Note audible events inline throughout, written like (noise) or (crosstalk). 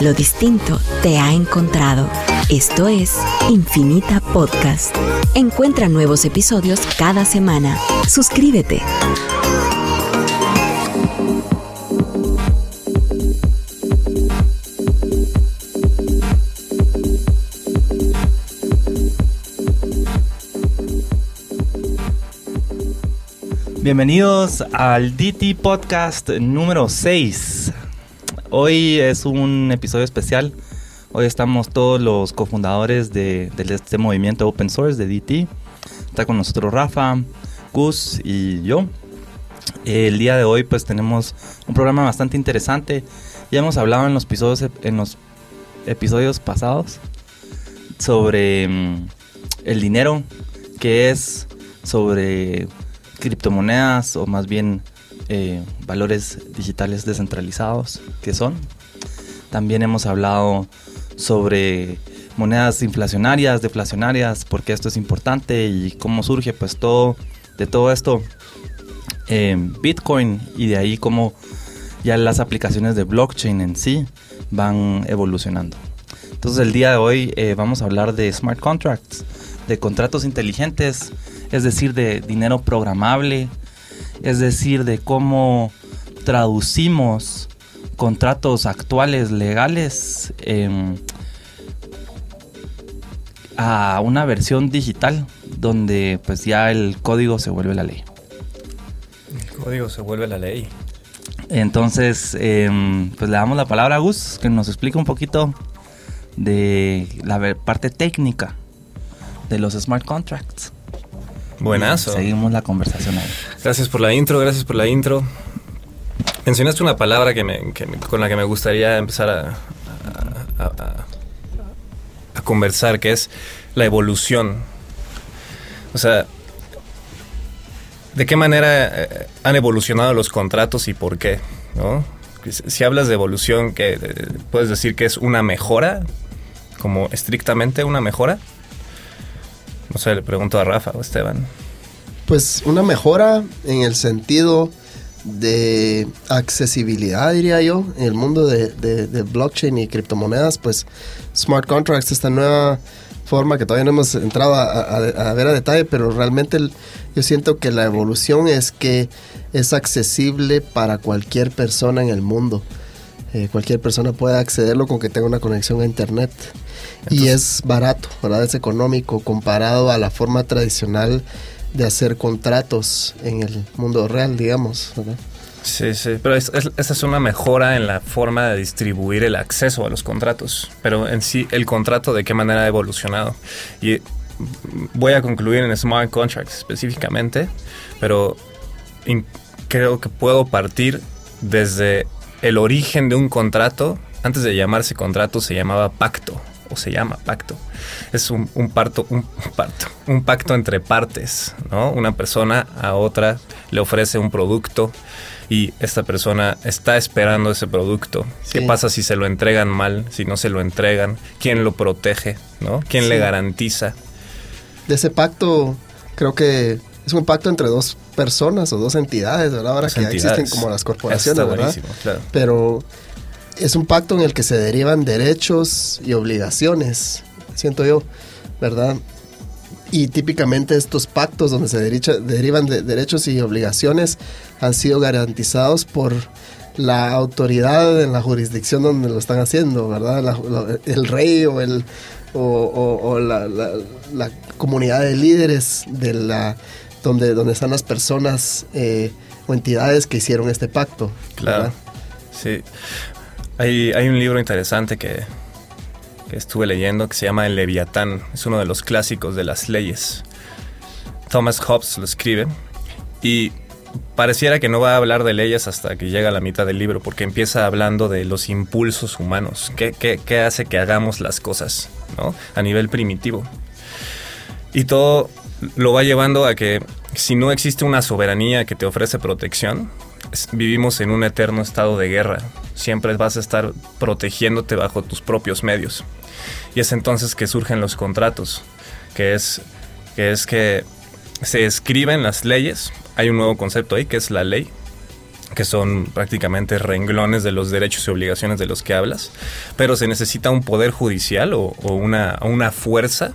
Lo distinto te ha encontrado. Esto es Infinita Podcast. Encuentra nuevos episodios cada semana. Suscríbete. Bienvenidos al DT Podcast número 6. Hoy es un episodio especial. Hoy estamos todos los cofundadores de, este movimiento open source de DT. Está con nosotros Rafa, Gus y yo. El día de hoy pues tenemos un programa bastante interesante. Ya hemos hablado en los episodios, en los episodios pasados sobre mm, el dinero, que es sobre criptomonedas o más bien eh, valores digitales descentralizados que son. También hemos hablado sobre monedas inflacionarias, deflacionarias, porque esto es importante y cómo surge pues todo de todo esto eh, Bitcoin y de ahí cómo ya las aplicaciones de blockchain en sí van evolucionando. Entonces el día de hoy eh, vamos a hablar de smart contracts, de contratos inteligentes, es decir, de dinero programable, es decir, de cómo traducimos contratos actuales legales em, a una versión digital donde pues ya el código se vuelve la ley. El código se vuelve la ley. Entonces, em, pues le damos la palabra a Gus, que nos explique un poquito de la parte técnica de los smart contracts. Buenazo. seguimos la conversación ahí. Gracias por la intro, gracias por la intro. Mencionaste una palabra que con la que me gustaría empezar a, a, conversar, que es la evolución. O sea, ¿de qué manera eh, han evolucionado los contratos y por qué? ¿no? Si hablas de evolución, ¿qué, ¿puedes decir que es una mejora? Como estrictamente una mejora. No sé, le pregunto a Rafa o Esteban. Pues una mejora en el sentido de accesibilidad, diría yo, en el mundo de, blockchain y criptomonedas, pues smart contracts, esta nueva forma que todavía no hemos entrado a, ver a detalle, pero realmente yo siento que la evolución es que es accesible para cualquier persona en el mundo. Eh, cualquier persona puede accederlo con que tenga una conexión a internet y es barato, ¿verdad? Es económico comparado a la forma tradicional de hacer contratos en el mundo real, digamos. Sí, sí, pero esa es una mejora en la forma de distribuir el acceso a los contratos, pero en sí el contrato de qué manera ha evolucionado. Y voy a concluir en Smart Contracts específicamente, pero creo que puedo partir desde el origen de un contrato. Antes de llamarse contrato se llamaba pacto o se llama pacto. Es un, parto, un, parto, un pacto entre partes, ¿no? Una persona a otra le ofrece un producto y esta persona está esperando ese producto. ¿Qué pasa si se lo entregan mal, si no se lo entregan? ¿Quién lo protege, no? ¿Quién le garantiza? De ese pacto, creo que es un pacto entre dos personas o dos entidades, ¿verdad? Ahora que existen como las corporaciones, ¿verdad? Pero es un pacto en el que se derivan derechos y obligaciones, siento yo, ¿verdad? Y típicamente estos pactos donde se derivan de derechos y obligaciones han sido garantizados por la autoridad en la jurisdicción donde lo están haciendo, ¿verdad? el rey o, el, o, la, comunidad de líderes de la, donde, donde están las personas eh, o entidades que hicieron este pacto. Claro. Sí. Hay, un libro interesante que, estuve leyendo que se llama El Leviatán. Es uno de los clásicos de las leyes. Thomas Hobbes lo escribe y pareciera que no va a hablar de leyes hasta que llega a la mitad del libro, porque empieza hablando de los impulsos humanos. ¿Qué, qué hace que hagamos las cosas ¿no? a nivel primitivo? Y todo lo va llevando a que si no existe una soberanía que te ofrece protección, vivimos en un eterno estado de guerra. Siempre vas a estar protegiéndote bajo tus propios medios. Y es entonces que surgen los contratos, que es que, se escriben las leyes. Hay un nuevo concepto ahí que es la ley, que son prácticamente renglones de los derechos y obligaciones de los que hablas, pero se necesita un poder judicial o, una, fuerza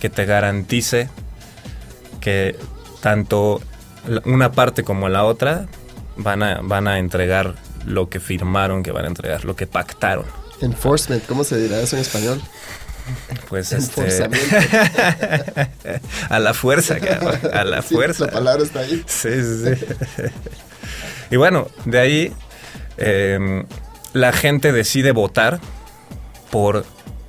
que te garantice que tanto una parte como la otra van a entregar lo que firmaron que van a entregar, lo que pactaron. Enforcement, ¿cómo se dirá eso en español? Pues este. (laughs) a la fuerza, A la (laughs) fuerza. la palabra está ahí. Sí, sí, sí. y bueno, de ahí em, la gente decide votar por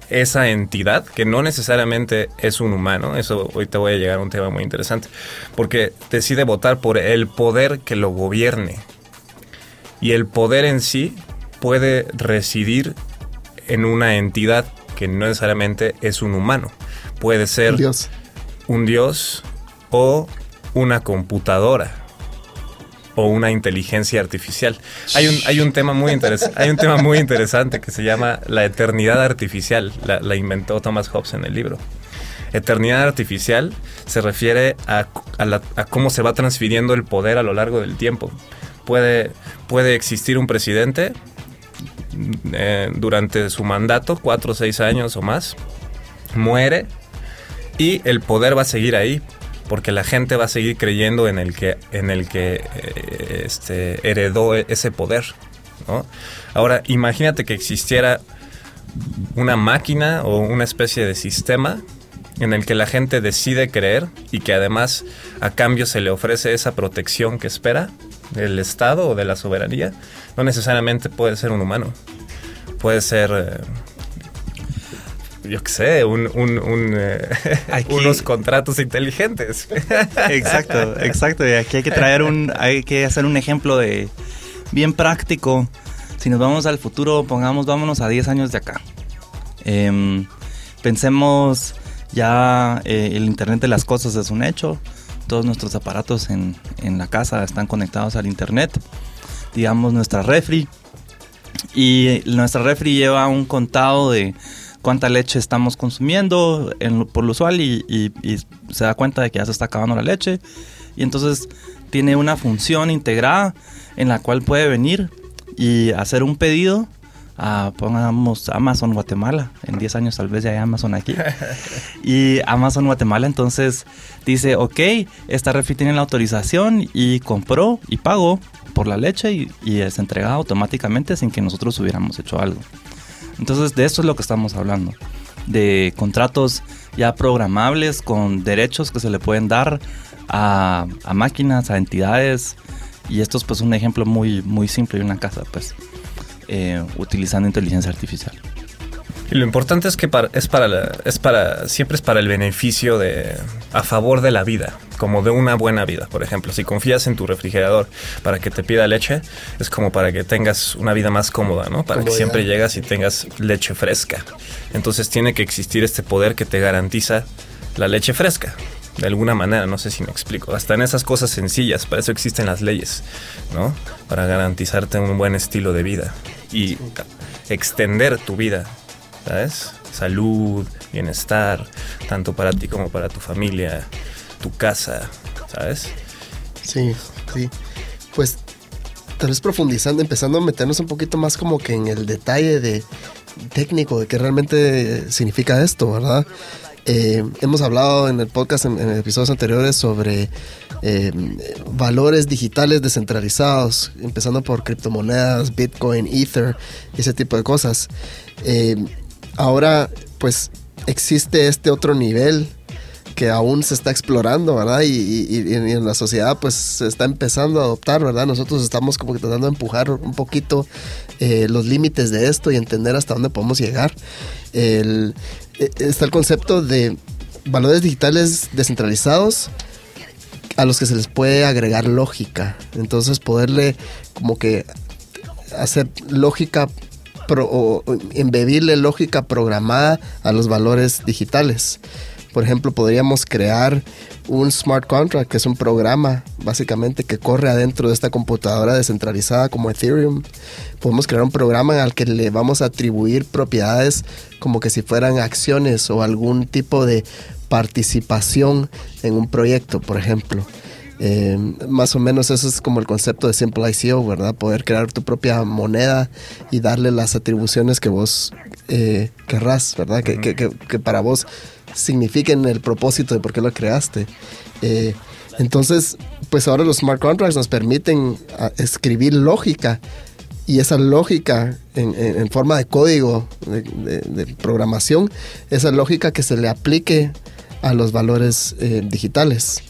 esa entidad que no necesariamente es un humano. Eso hoy te voy a llegar a un tema muy interesante. Porque decide votar por el poder que lo gobierne. Y el poder en sí puede residir en una entidad que no necesariamente es un humano. Puede ser dios. un dios o una computadora o una inteligencia artificial. Hay un, hay un, tema, muy (laughs) hay un tema muy interesante que se llama la eternidad artificial. La, inventó Thomas Hobbes en el libro. Eternidad artificial se refiere a, cómo se va transfiriendo el poder a lo largo del tiempo. Puede, puede existir un presidente eh, durante su mandato, cuatro o seis años o más, muere y el poder va a seguir ahí porque la gente va a seguir creyendo en el que, en el que eh, este, heredó ese poder. Ahora, imagínate que existiera una máquina o una especie de sistema en el que la gente decide creer y que además a cambio se le ofrece esa protección que espera del Estado o de la soberanía, no necesariamente puede ser un humano. Puede ser, eh, yo qué sé, un, eh, (laughs) unos contratos inteligentes. (laughs) exacto, exacto. Y aquí hay que traer un, hay que hacer un ejemplo de bien práctico. Si nos vamos al futuro, pongamos, vámonos a 10 años de acá. Em, pensemos ya eh, el Internet de las Cosas es un hecho. Todos nuestros aparatos en, en la casa están conectados al Internet digamos, nuestra refri. Y nuestra refri lleva un contado de cuánta leche estamos consumiendo por lo usual y, se da cuenta de que ya se está acabando la leche. Y entonces tiene una función integrada en la cual puede venir y hacer un pedido pongamos, Amazon Guatemala. En 10 años tal vez ya hay Amazon aquí. (laughs) y Amazon Guatemala entonces dice, ok, esta refri tiene la autorización y compró y pagó por la leche y, es entregada automáticamente sin que nosotros hubiéramos hecho algo. Entonces de esto es lo que estamos hablando, de contratos ya programables con derechos que se le pueden dar a, máquinas, a entidades y esto es pues un ejemplo muy, muy simple de una casa pues eh, utilizando inteligencia artificial. Y lo importante es que es para, es para, siempre es para el beneficio de, a favor de la vida, como de una buena vida. Por ejemplo, si confías en tu refrigerador para que te pida leche, es como para que tengas una vida más cómoda, ¿no? Para que siempre llegas y tengas leche fresca. Entonces tiene que existir este poder que te garantiza la leche fresca. De alguna manera, no sé si me explico. Hasta en esas cosas sencillas, para eso existen las leyes, ¿no? Para garantizarte un buen estilo de vida y extender tu vida ¿sabes? Salud, bienestar, tanto para ti como para tu familia, tu casa, ¿sabes? Sí, sí. Pues tal vez profundizando, empezando a meternos un poquito más como que en el detalle de técnico de qué realmente significa esto, ¿verdad? Eh, hemos hablado en el podcast, en, episodios anteriores, sobre eh, valores digitales descentralizados, empezando por criptomonedas, Bitcoin, Ether, ese tipo de cosas. Eh, ahora pues existe este otro nivel que aún se está explorando, ¿verdad? Y, en la sociedad pues se está empezando a adoptar, ¿verdad? Nosotros estamos como que tratando de empujar un poquito los límites de esto y entender hasta dónde podemos llegar. E, está el concepto de valores digitales descentralizados a los que se les puede agregar lógica. Entonces poderle como que hacer lógica o embedirle lógica programada a los valores digitales. Por ejemplo, podríamos crear un smart contract, que es un programa básicamente que corre adentro de esta computadora descentralizada como Ethereum. Podemos crear un programa al que le vamos a atribuir propiedades como que si fueran acciones o algún tipo de participación en un proyecto, por ejemplo. Eh, más o menos eso es como el concepto de Simple ICO, ¿verdad? Poder crear tu propia moneda y darle las atribuciones que vos eh, querrás, ¿verdad? Que, que, que, para vos signifiquen el propósito de por qué lo creaste. Eh, entonces, pues ahora los smart contracts nos permiten ah, escribir lógica y esa lógica en, forma de código de, programación, esa lógica que se le aplique a los valores eh, digitales.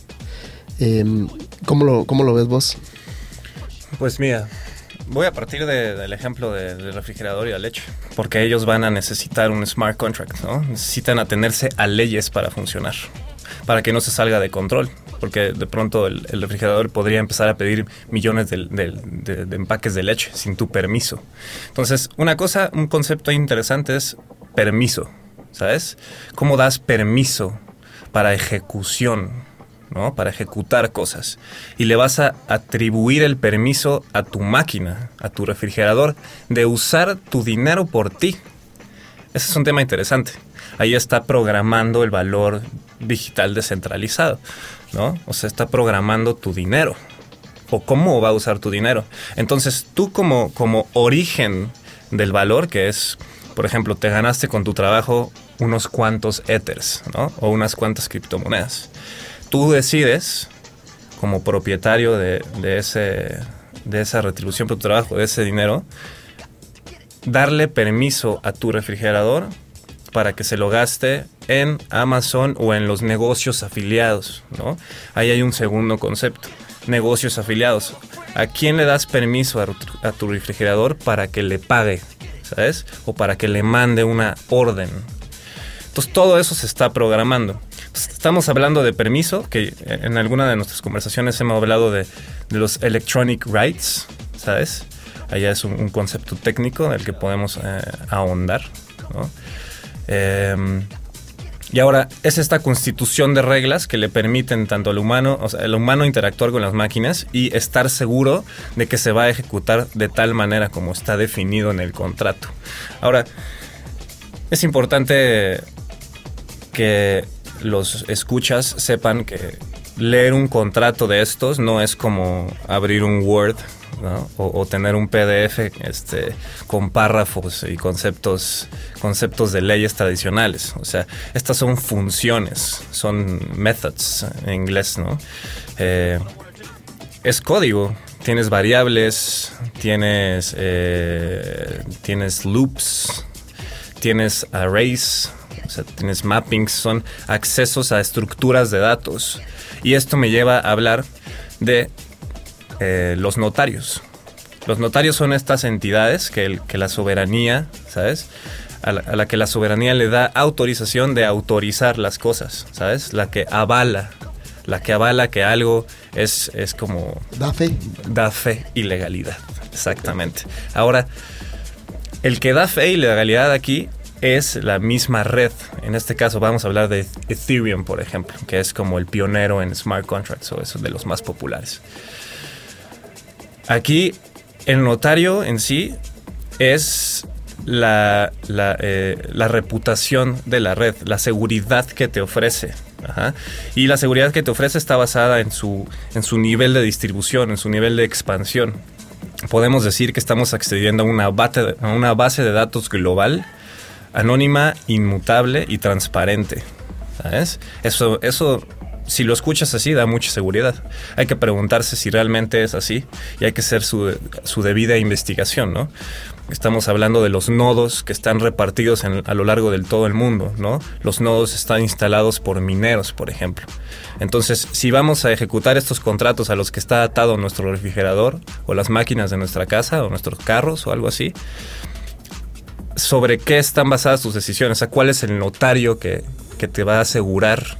Em, ¿cómo, lo, ¿Cómo lo ves vos? Pues mira, voy a partir del ejemplo del refrigerador y la leche, porque ellos van a necesitar un smart contract, ¿no? Necesitan atenerse a leyes para funcionar, para que no se salga de control, porque de pronto el, refrigerador podría empezar a pedir millones de, de, empaques de leche sin tu permiso. Entonces, una cosa, un concepto interesante es permiso, ¿sabes? ¿Cómo das permiso para ejecución? ¿No? Para ejecutar cosas. Y le vas a atribuir el permiso a tu máquina, a tu refrigerador, de usar tu dinero por ti. Ese es un tema interesante. Ahí está programando el valor digital descentralizado, ¿no? O sea, está programando tu dinero. O cómo va a usar tu dinero. Entonces, tú como, como origen del valor, que es, por ejemplo, te ganaste con tu trabajo unos cuantos ethers, ¿no? O unas cuantas criptomonedas tú decides, como propietario de, ese, de esa retribución por tu trabajo, de ese dinero, darle permiso a tu refrigerador para que se lo gaste en Amazon o en los negocios afiliados, ¿no? Ahí hay un segundo concepto, negocios afiliados. ¿A quién le das permiso a, a tu refrigerador para que le pague, ¿sabes? O para que le mande una orden. Entonces todo eso se está programando. Estamos hablando de permiso, que en alguna de nuestras conversaciones hemos hablado de, los electronic rights, ¿sabes? Allá es un, concepto técnico en el que podemos eh, ahondar. Em, y ahora es esta constitución de reglas que le permiten tanto al humano, o sea, al humano interactuar con las máquinas y estar seguro de que se va a ejecutar de tal manera como está definido en el contrato. Ahora, es importante que los escuchas sepan que leer un contrato de estos no es como abrir un Word o, tener un PDF este, con párrafos y conceptos, conceptos de leyes tradicionales. O sea, estas son funciones, son methods en inglés, ¿no? Eh, es código. Tienes variables, tienes, eh, tienes loops, tienes arrays, o sea, tienes mappings, son accesos a estructuras de datos. Y esto me lleva a hablar de eh, los notarios. Los notarios son estas entidades que, que la soberanía, ¿sabes? A la, que la soberanía le da autorización de autorizar las cosas, ¿sabes? La que avala, la que avala que algo es, es como... Da fe. Da fe y legalidad, exactamente. Ahora, el que da fe y legalidad aquí es la misma red. En este caso vamos a hablar de Ethereum, por ejemplo, que es como el pionero en smart contracts o es de los más populares. Aquí el notario en sí es la, eh, reputación de la red, la seguridad que te ofrece. Y la seguridad que te ofrece está basada en su, nivel de distribución, en su nivel de expansión. Podemos decir que estamos accediendo a una base de datos global anónima, inmutable y transparente. ¿Sabes? Eso, eso, si lo escuchas así, da mucha seguridad. Hay que preguntarse si realmente es así y hay que hacer su, su debida investigación, ¿no? Estamos hablando de los nodos que están repartidos a lo largo del todo el mundo, ¿no? Los nodos están instalados por mineros, por ejemplo. Entonces, si vamos a ejecutar estos contratos a los que está atado nuestro refrigerador o las máquinas de nuestra casa o nuestros carros o algo así, sobre qué están basadas tus decisiones, o sea, cuál es el notario que, te va a asegurar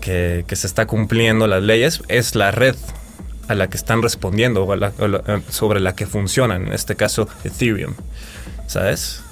que, se está cumpliendo las leyes, es la red a la que están respondiendo, o sobre la que funcionan, en este caso Ethereum, ¿sabes?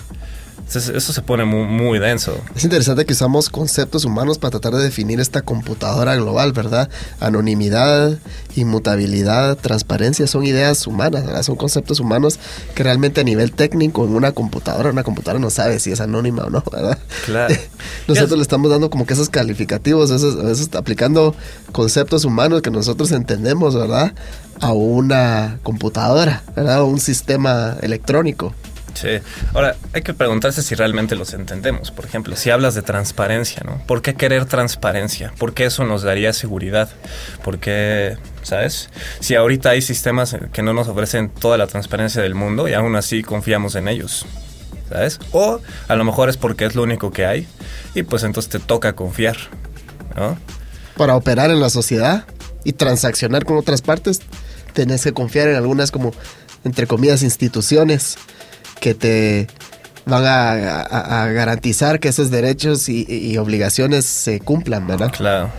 Eso se pone muy, denso. Es interesante que usamos conceptos humanos para tratar de definir esta computadora global, ¿verdad? Anonimidad, inmutabilidad, transparencia, son ideas humanas, ¿verdad? Son conceptos humanos que realmente a nivel técnico en una computadora, una computadora no sabe si es anónima o no, ¿verdad? Claro. (laughs) nosotros le estamos dando como que esos calificativos, esos, esos, aplicando conceptos humanos que nosotros entendemos, ¿verdad? A una computadora, ¿verdad? A un sistema electrónico. Ahora, hay que preguntarse si realmente los entendemos. Por ejemplo, si hablas de transparencia, ¿no? ¿Por qué querer transparencia? ¿Por qué eso nos daría seguridad? ¿Por qué, sabes? Si ahorita hay sistemas que no nos ofrecen toda la transparencia del mundo y aún así confiamos en ellos. ¿Sabes? O a lo mejor es porque es lo único que hay y pues entonces te toca confiar, ¿no? Para operar en la sociedad y transaccionar con otras partes, tenés que confiar en algunas como, entre comillas, instituciones que te van a, garantizar que esos derechos y, obligaciones se cumplan, ¿verdad? Claro.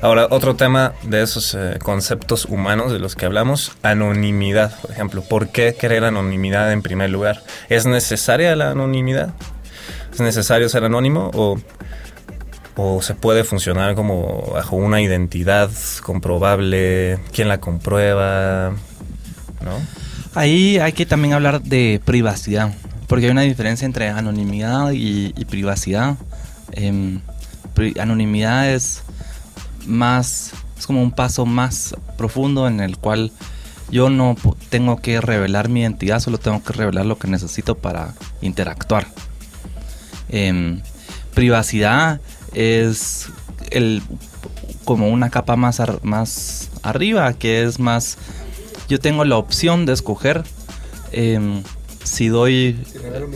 Ahora, otro tema de esos eh, conceptos humanos de los que hablamos, anonimidad, por ejemplo. ¿Por qué querer anonimidad en primer lugar? ¿Es necesaria la anonimidad? ¿Es necesario ser anónimo o, o se puede funcionar como bajo una identidad comprobable? ¿Quién la comprueba? ¿No? Ahí hay que también hablar de privacidad, porque hay una diferencia entre anonimidad y, privacidad. Em, anonimidad es más, es como un paso más profundo en el cual yo no tengo que revelar mi identidad, solo tengo que revelar lo que necesito para interactuar. Em, privacidad es el, como una capa más, más arriba, que es más yo tengo la opción de escoger em, si doy,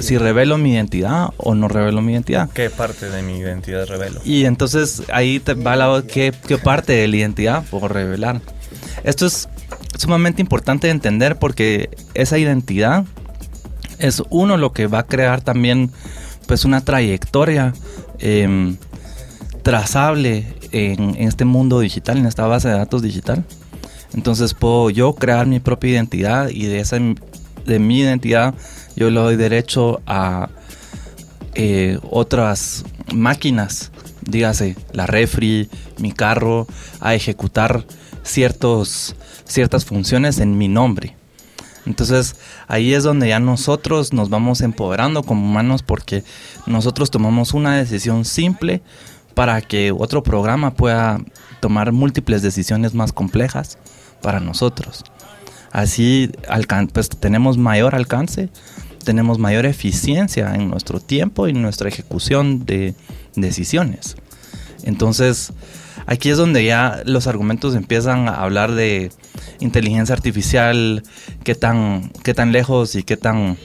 si revelo, mi identidad o no revelo mi identidad. ¿Qué parte de mi identidad revelo? Y entonces ahí te va la qué, qué parte de la identidad puedo revelar. Esto es sumamente importante de entender porque esa identidad es uno lo que va a crear también pues una trayectoria em, trazable en, en, este mundo digital, en esta base de datos digital. Entonces puedo yo crear mi propia identidad y de esa de mi identidad yo le doy derecho a eh, otras máquinas, dígase la refri, mi carro, a ejecutar ciertos, ciertas funciones en mi nombre. Entonces ahí es donde ya nosotros nos vamos empoderando como humanos porque nosotros tomamos una decisión simple para que otro programa pueda tomar múltiples decisiones más complejas para nosotros. Así pues, tenemos mayor alcance, tenemos mayor eficiencia en nuestro tiempo y nuestra ejecución de decisiones. Entonces, aquí es donde ya los argumentos empiezan a hablar de inteligencia artificial, qué tan, qué tan lejos y qué tan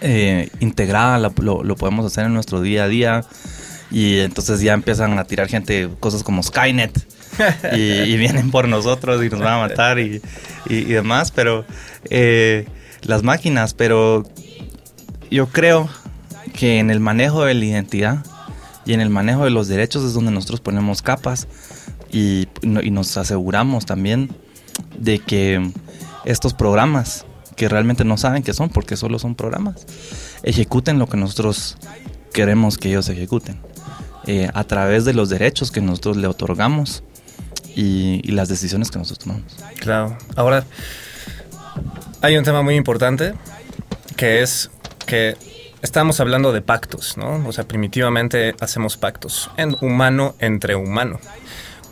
eh, integrada lo, podemos hacer en nuestro día a día. Y entonces ya empiezan a tirar gente cosas como Skynet, (laughs) y, vienen por nosotros y nos van a matar y, demás, pero eh, las máquinas, pero yo creo que en el manejo de la identidad y en el manejo de los derechos es donde nosotros ponemos capas y, y nos aseguramos también de que estos programas que realmente no saben qué son porque solo son programas, ejecuten lo que nosotros queremos que ellos ejecuten. Eh, a través de los derechos que nosotros le otorgamos y, las decisiones que nosotros tomamos. Claro. Ahora, hay un tema muy importante que es que estamos hablando de pactos, ¿no? O sea, primitivamente hacemos pactos en humano entre humano.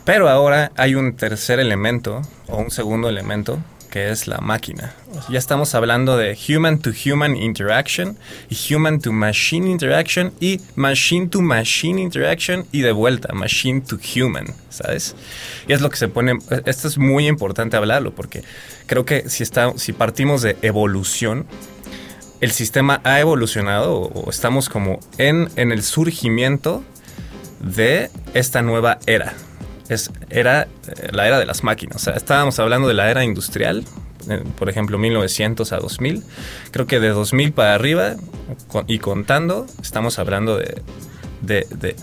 Pero ahora hay un tercer elemento o un segundo elemento que es la máquina. Ya estamos hablando de human to human interaction y human to machine interaction y machine to machine interaction y de vuelta machine to human, ¿sabes? Y es lo que se pone, esto es muy importante hablarlo porque creo que si, está, si partimos de evolución, el sistema ha evolucionado o estamos como en, en el surgimiento de esta nueva era, era eh, la era de las máquinas. Estábamos hablando de la era industrial, eh, por ejemplo, 1900 a 2000. Creo que de 2000 para arriba y contando, estamos hablando de, de, de,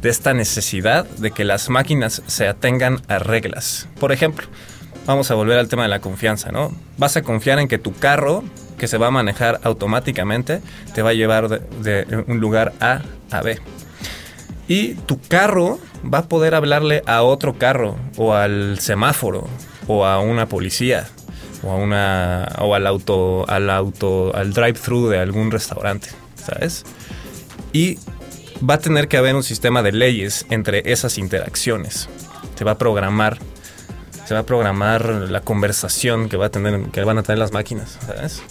de esta necesidad de que las máquinas se atengan a reglas. Por ejemplo, vamos a volver al tema de la confianza, ¿no? Vas a confiar en que tu carro que se va a manejar automáticamente te va a llevar de, un lugar A a B. Y tu carro va a poder hablarle a otro carro o al semáforo o a una policía o a una o al auto al auto al drive-thru de algún restaurante, ¿sabes? Y va a tener que haber un sistema de leyes entre esas interacciones. Se va a programar se va a programar la conversación que va a tener que van a tener las máquinas, ¿sabes?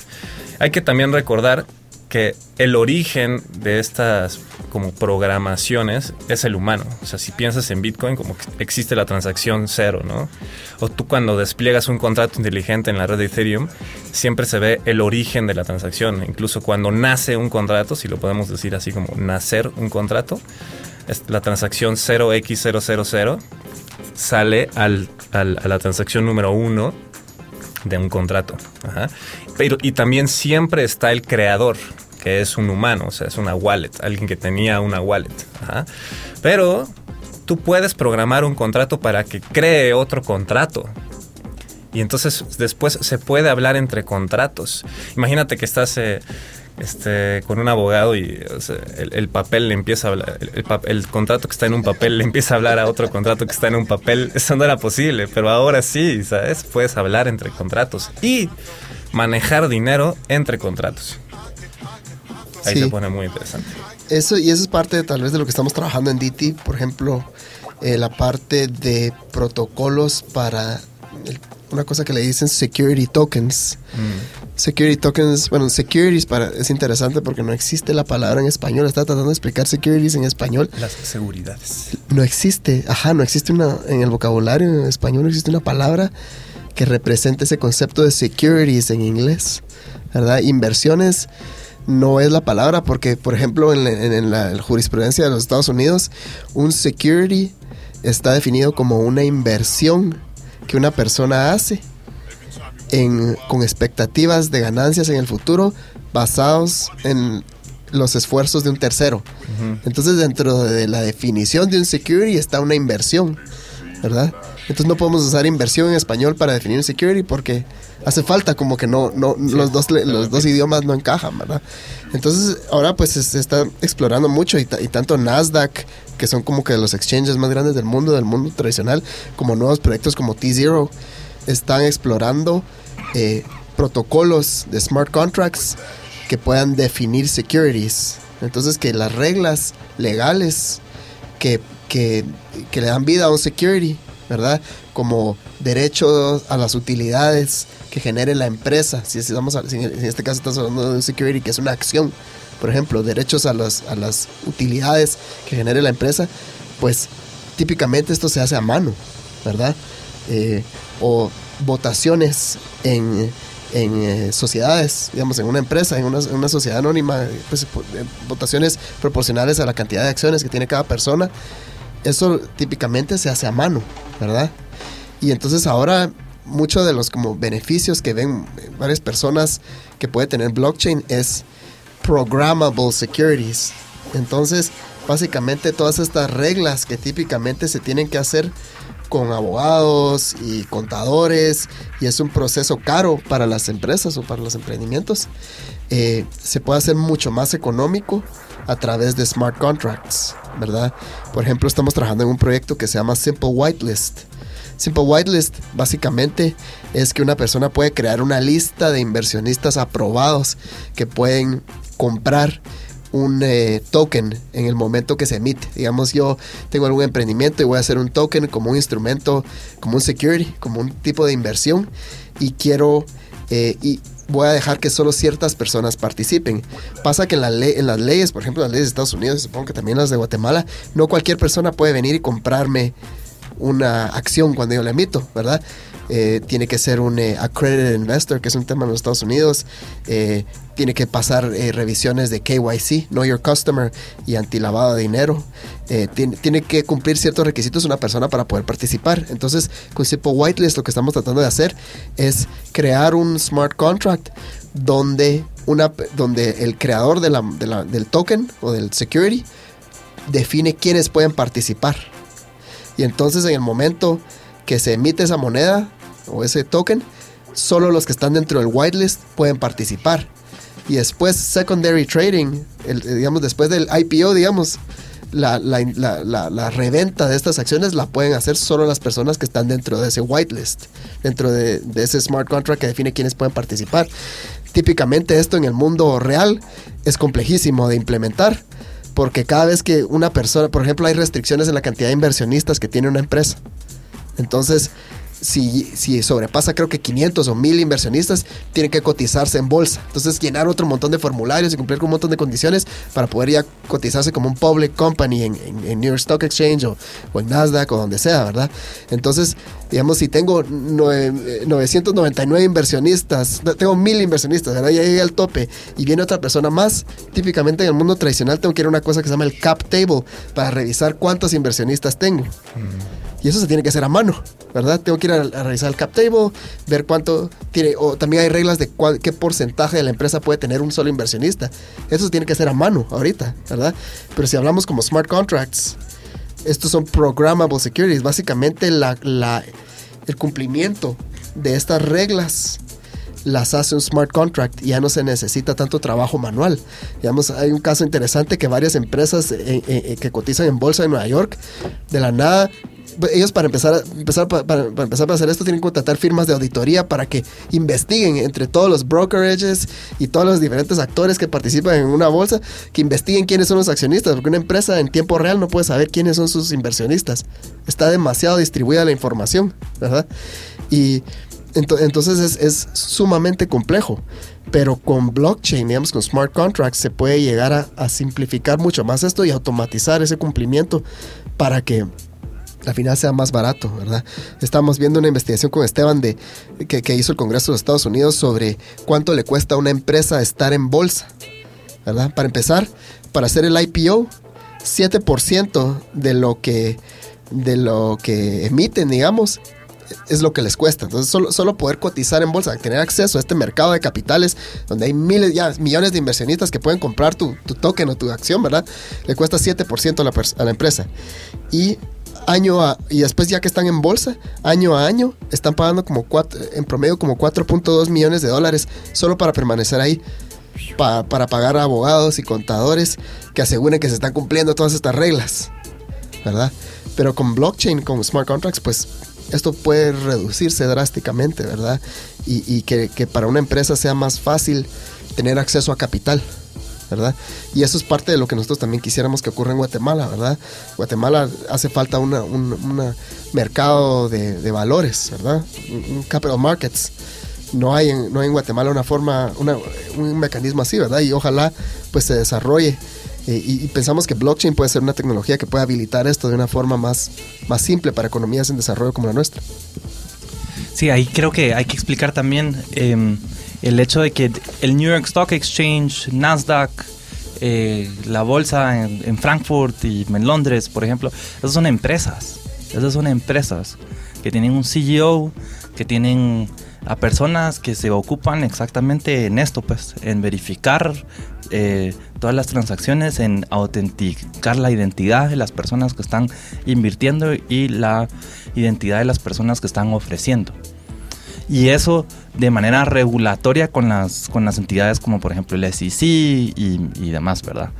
Hay que también recordar que el origen de estas como programaciones es el humano. O sea, si piensas en Bitcoin, como existe la transacción cero, ¿no? O tú cuando despliegas un contrato inteligente en la red de Ethereum, siempre se ve el origen de la transacción. Incluso cuando nace un contrato, si lo podemos decir así como nacer un contrato, es la transacción 0x000 sale al, a la transacción número 1 de un contrato. Pero, y también siempre está el creador, es un humano, o sea, es una wallet, alguien que tenía una wallet. Pero tú puedes programar un contrato para que cree otro contrato. Y entonces después se puede hablar entre contratos. Imagínate que estás eh, este, con un abogado y el, papel le empieza a hablar, el, contrato que está en un papel le empieza a hablar a otro contrato que está en un papel. Eso no era posible, pero ahora sí, ¿sabes? Puedes hablar entre contratos y manejar dinero entre contratos. Ahí se pone muy interesante. Eso, y eso es parte tal vez de lo que estamos trabajando en DT, por ejemplo, eh, la parte de protocolos para una cosa que le dicen security tokens. Mm. Security tokens, bueno, securities para, es interesante porque no existe la palabra en español. Está tratando de explicar securities en español. Las seguridades. No existe, ajá, no existe una, en el vocabulario en español no existe una palabra que represente ese concepto de securities en inglés, ¿verdad? Inversiones no es la palabra porque, por ejemplo, en, en la jurisprudencia de los Estados Unidos, un security está definido como una inversión que una persona hace con expectativas de ganancias en el futuro basados en los esfuerzos de un tercero. Entonces dentro de la definición de un security está una inversión, ¿verdad? Entonces no podemos usar inversión en español para definir security porque hace falta como que no, no los, dos, los dos idiomas no encajan, ¿verdad? Entonces ahora pues se está explorando mucho y, y, tanto Nasdaq, que son como que los exchanges más grandes del mundo, del mundo tradicional, como nuevos proyectos como T0, están explorando eh, protocolos de smart contracts que puedan definir securities. Entonces que las reglas legales que, que, que le dan vida a un security, ¿verdad? Como derechos a las utilidades que genere la empresa. Si, estamos, en este caso estamos hablando de un security que es una acción, por ejemplo, derechos a, los, a las utilidades que genere la empresa, pues típicamente esto se hace a mano, ¿verdad? Eh, o votaciones en, eh, sociedades, digamos, en una empresa, en una, sociedad anónima, pues, eh, votaciones proporcionales a la cantidad de acciones que tiene cada persona. Eso típicamente se hace a mano, ¿verdad? Y entonces ahora muchos de los como beneficios que ven varias personas que puede tener blockchain es programmable securities. Entonces, básicamente todas estas reglas que típicamente se tienen que hacer con abogados y contadores y es un proceso caro para las empresas o para los emprendimientos, eh, se puede hacer mucho más económico a través de smart contracts, ¿verdad? Por ejemplo, estamos trabajando en un proyecto que se llama Simple Whitelist. Simple Whitelist básicamente es que una persona puede crear una lista de inversionistas aprobados que pueden comprar un eh, token en el momento que se emite. Digamos, yo tengo algún emprendimiento y voy a hacer un token como un instrumento, como un security, como un tipo de inversión y quiero eh, y voy a dejar que solo ciertas personas participen. Pasa que en, la en las leyes, por ejemplo, las leyes de Estados Unidos, supongo que también las de Guatemala, no cualquier persona puede venir y comprarme una acción cuando yo la emito, ¿verdad? Eh, tiene que ser un eh, accredited investor, que es un tema en los Estados Unidos, eh, tiene que pasar revisiones de KYC, Know Your Customer y antilavado de dinero, tiene, tiene, que cumplir ciertos requisitos una persona para poder participar. Entonces, con Simple Whitelist lo que estamos tratando de hacer es crear un smart contract donde, una, donde el creador de del token o del security define quiénes pueden participar. Y entonces en el momento que se emite esa moneda, o ese token, solo los que están dentro del whitelist pueden participar. Y después secondary trading, digamos después del IPO, digamos, la, la, reventa de estas acciones la pueden hacer solo las personas que están dentro de ese whitelist, dentro de, de, ese smart contract que define quiénes pueden participar. Típicamente esto en el mundo real es complejísimo de implementar porque cada vez que una persona, por ejemplo, hay restricciones en la cantidad de inversionistas que tiene una empresa. Entonces, si, sobrepasa creo que 500 o 1000 inversionistas, tienen que cotizarse en bolsa. Entonces llenar otro montón de formularios y cumplir con un montón de condiciones para poder ya cotizarse como un public company en, New York Stock Exchange o, en Nasdaq o donde sea, ¿verdad? Entonces, digamos, si tengo 999 inversionistas, tengo 1000 inversionistas, ¿verdad? Ya llegué al tope y viene otra persona más, típicamente en el mundo tradicional tengo que ir a una cosa que se llama el cap table para revisar cuántos inversionistas tengo. Y eso se tiene que hacer a mano, ¿verdad? Tengo que ir a, revisar el cap table, ver cuánto tiene, o también hay reglas de qué porcentaje de la empresa puede tener un solo inversionista. Eso se tiene que hacer a mano ahorita, ¿verdad? Pero si hablamos como smart contracts, estos son programmable securities, básicamente la, el cumplimiento de estas reglas las hace un smart contract y ya no se necesita tanto trabajo manual. Digamos, hay un caso interesante que varias empresas eh, eh, eh, que cotizan en bolsa de Nueva York, de la nada ellos para empezar, empezar para, empezar a hacer esto tienen que contratar firmas de auditoría para que investiguen entre todos los brokerages y todos los diferentes actores que participan en una bolsa, que investiguen quiénes son los accionistas, porque una empresa en tiempo real no puede saber quiénes son sus inversionistas. Está demasiado distribuida la información, ¿verdad? Y entonces es, es, sumamente complejo. Pero con blockchain, digamos, con smart contracts, se puede llegar a simplificar mucho más esto y automatizar ese cumplimiento para que al final sea más barato, ¿verdad? Estamos viendo una investigación con Esteban de, que, hizo el Congreso de Estados Unidos sobre cuánto le cuesta a una empresa estar en bolsa, ¿verdad? Para empezar, para hacer el IPO, 7% de lo que de lo que emiten, digamos, es lo que les cuesta. Entonces, solo, solo poder cotizar en bolsa, tener acceso a este mercado de capitales donde hay miles, ya millones de inversionistas que pueden comprar tu, token o tu acción, ¿verdad? Le cuesta 7% a la, a la empresa. Y año a, y después ya que están en bolsa, año a año, están pagando como cuatro, en promedio como 4.2 millones de dólares solo para permanecer ahí, para pagar abogados y contadores que aseguren que se están cumpliendo todas estas reglas, ¿verdad? Pero con blockchain, con smart contracts, pues esto puede reducirse drásticamente, ¿verdad? Y, que para una empresa sea más fácil tener acceso a capital. Y eso es parte de lo que nosotros también quisiéramos que ocurra en Guatemala, ¿verdad? Guatemala hace falta un mercado de, valores, ¿verdad? Un, capital markets. No hay, en, no en Guatemala una forma, un mecanismo así, ¿verdad? Y ojalá pues se desarrolle. Eh, y, pensamos que blockchain puede ser una tecnología que puede habilitar esto de una forma más, más simple para economías en desarrollo como la nuestra. Sí, ahí creo que hay que explicar también em, el hecho de que el New York Stock Exchange, Nasdaq, eh, la bolsa en, Frankfurt y en Londres, por ejemplo, esas son empresas. Esas son empresas que tienen un CEO, que tienen a personas que se ocupan exactamente en esto, pues, en verificar eh, todas las transacciones, en autenticar la identidad de las personas que están invirtiendo y la identidad de las personas que están ofreciendo. Y eso de manera regulatoria con las, con las entidades como por ejemplo el SEC y, y demás, ¿verdad?